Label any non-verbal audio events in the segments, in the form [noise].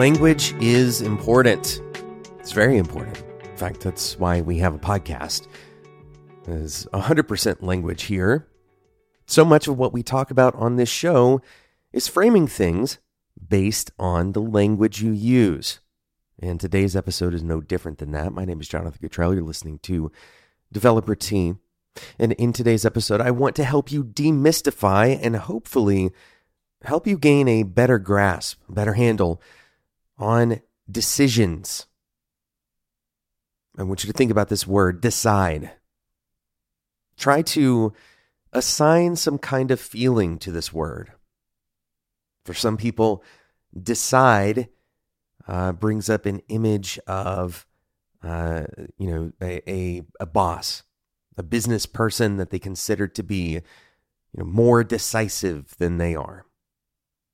Language is important. It's very important. In fact, that's why we have a podcast. There's 100% language here. So much of what we talk about on this show is framing things based on the language you use. And today's episode is no different than that. My name is Jonathan Cutrell. You're listening to Developer Tea. And in today's episode, I want to help you demystify and hopefully help you gain a better grasp, better handle on decisions. I want you to think about this word, decide. Try to assign some kind of feeling to this word. For some people, decide uh, brings up an image of, uh, you know, a, a, a boss, a business person that they consider to be, you know, more decisive than they are.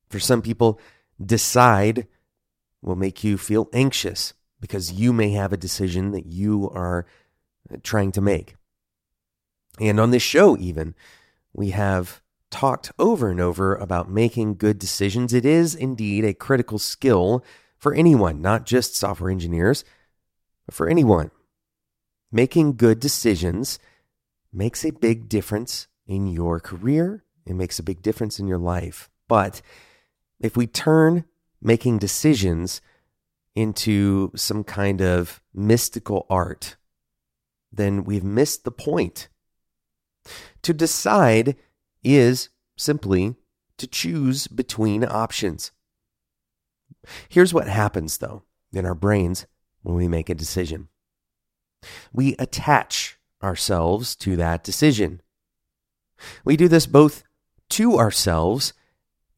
For some people, decide will make you feel anxious because you may have a decision that you are uh, trying to make. And on this show, even, we have talked over and over about making good decisions. It is indeed a critical skill for anyone, not just software engineers, but for anyone. Making good decisions makes a big difference in your career, it makes a big difference in your life. But if we turn making decisions into some kind of mystical art, then we've missed the point. To decide is simply to choose between options. Here's what happens, though, in our brains when we make a decision we attach ourselves to that decision. We do this both to ourselves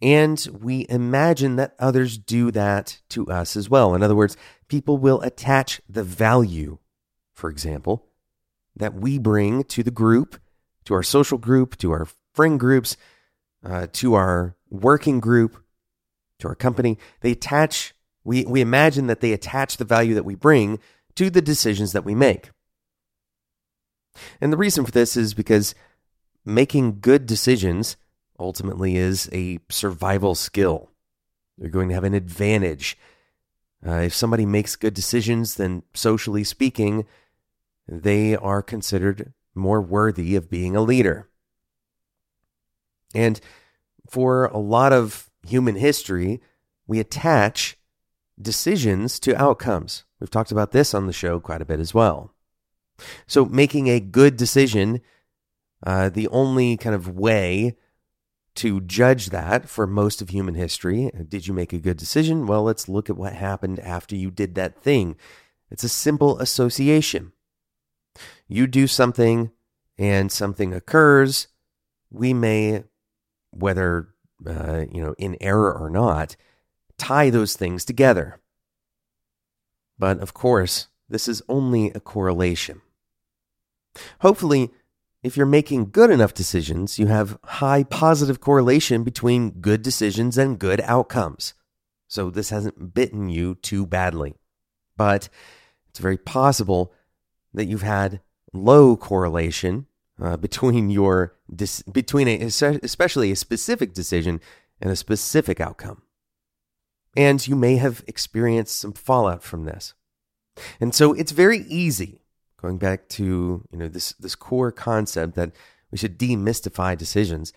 and we imagine that others do that to us as well. In other words, people will attach the value, for example, that we bring to the group, to our social group, to our friend groups, uh, to our working group, to our company. They attach, we, we imagine that they attach the value that we bring to the decisions that we make. And the reason for this is because making good decisions ultimately is a survival skill. You're going to have an advantage. Uh, if somebody makes good decisions, then socially speaking, they are considered more worthy of being a leader. And for a lot of human history, we attach decisions to outcomes. We've talked about this on the show quite a bit as well. So, making a good decision, uh, the only kind of way to judge that for most of human history. Did you make a good decision? Well, let's look at what happened after you did that thing. It's a simple association. You do something and something occurs, we may, whether uh, you know in error or not, tie those things together. But of course, this is only a correlation. Hopefully, if you're making good enough decisions, you have high positive correlation between good decisions and good outcomes. So this hasn't bitten you too badly. But it's very possible that you've had low correlation uh, [laughs] between your between a especially a specific decision and a specific outcome. And you may have experienced some fallout from this. And so it's very easy going back to you know this this core concept that we should demystify decisions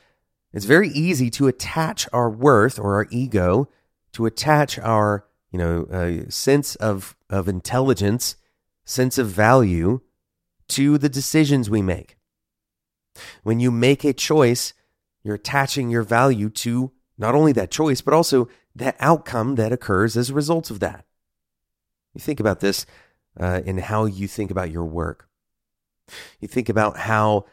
it's very easy to attach our worth or our ego to attach our you know uh, sense of of intelligence sense of value to the decisions we make. When you make a choice you're attaching your value to not only that choice but also that outcome that occurs as a result of that. You think about this uh, in how you think about your work. You think about how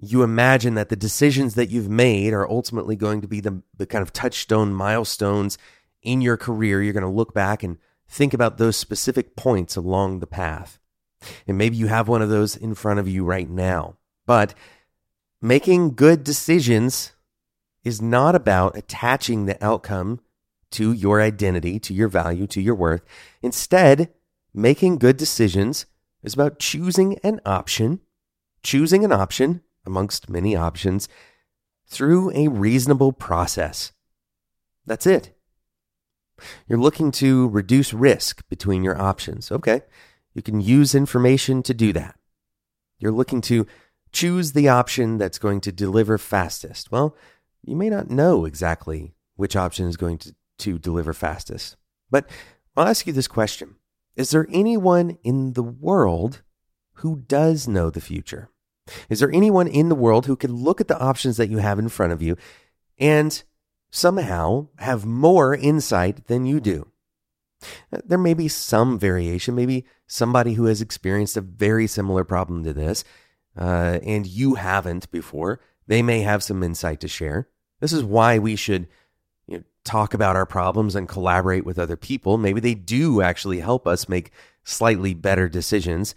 you imagine that the decisions that you've made are ultimately going to be the, the kind of touchstone milestones in your career. You're going to look back and think about those specific points along the path. And maybe you have one of those in front of you right now. But making good decisions is not about attaching the outcome to your identity, to your value, to your worth. Instead, making good decisions is about choosing an option, choosing an option amongst many options through a reasonable process. That's it. You're looking to reduce risk between your options. Okay, you can use information to do that. You're looking to choose the option that's going to deliver fastest. Well, you may not know exactly which option is going to, to deliver fastest. But I'll ask you this question Is there anyone in the world who does know the future? Is there anyone in the world who can look at the options that you have in front of you and somehow have more insight than you do? There may be some variation, maybe somebody who has experienced a very similar problem to this, uh, and you haven't before. They may have some insight to share. This is why we should talk about our problems and collaborate with other people. Maybe they do actually help us make slightly better decisions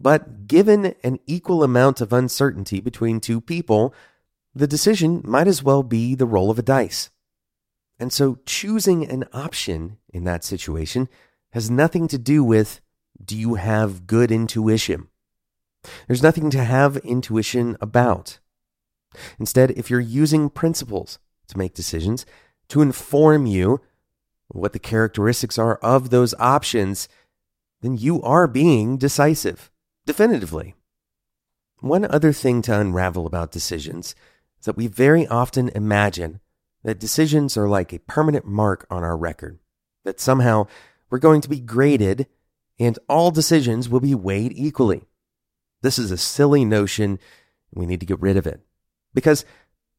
but given an equal amount of uncertainty between two people, the decision might as well be the roll of a dice. And so choosing an option in that situation has nothing to do with do you have good intuition? There's nothing to have intuition about. Instead, if you're using principles to make decisions to inform you what the characteristics are of those options, then you are being decisive definitively. One other thing to unravel about decisions is that we very often imagine that decisions are like a permanent mark on our record, that somehow we're going to be graded and all decisions will be weighed equally. This is a silly notion. We need to get rid of it. Because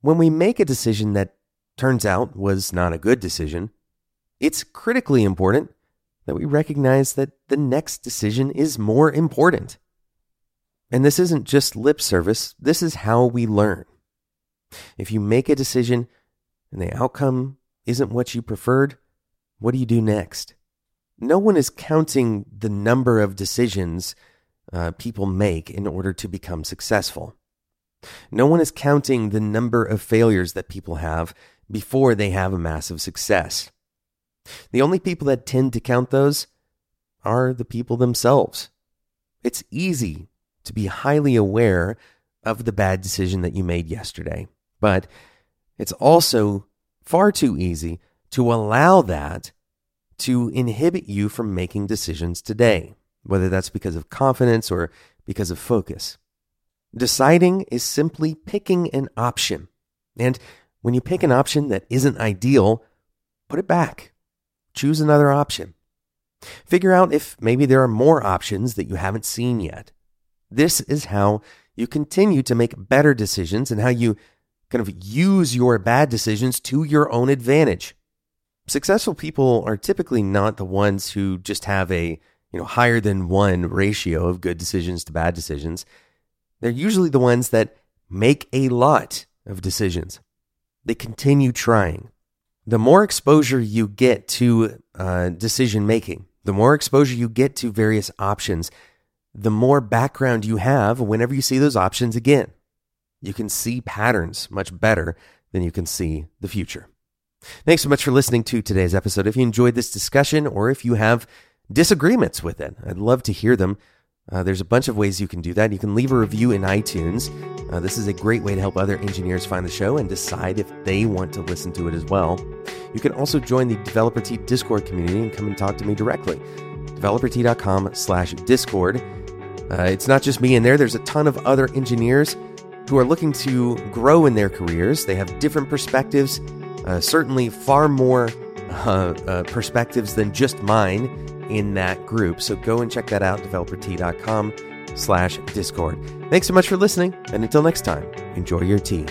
when we make a decision that turns out was not a good decision, it's critically important that we recognize that the next decision is more important. And this isn't just lip service, this is how we learn. If you make a decision and the outcome isn't what you preferred, what do you do next? No one is counting the number of decisions uh, people make in order to become successful. No one is counting the number of failures that people have before they have a massive success. The only people that tend to count those are the people themselves. It's easy to be highly aware of the bad decision that you made yesterday. But it's also far too easy to allow that to inhibit you from making decisions today, whether that's because of confidence or because of focus. Deciding is simply picking an option. And when you pick an option that isn't ideal, put it back. Choose another option. Figure out if maybe there are more options that you haven't seen yet. This is how you continue to make better decisions and how you kind of use your bad decisions to your own advantage. Successful people are typically not the ones who just have a, you know, higher than 1 ratio of good decisions to bad decisions. They're usually the ones that make a lot of decisions. They continue trying. The more exposure you get to uh, decision making, the more exposure you get to various options, the more background you have whenever you see those options again. You can see patterns much better than you can see the future. Thanks so much for listening to today's episode. If you enjoyed this discussion or if you have disagreements with it, I'd love to hear them. Uh, there's a bunch of ways you can do that. You can leave a review in iTunes. Uh, this is a great way to help other engineers find the show and decide if they want to listen to it as well. You can also join the Developer Tea Discord community and come and talk to me directly. DeveloperTea.com slash Discord. Uh, it's not just me in there, there's a ton of other engineers who are looking to grow in their careers. They have different perspectives, uh, certainly far more uh, uh perspectives than just mine in that group. So go and check that out, developertea.com slash discord. Thanks so much for listening, and until next time, enjoy your tea.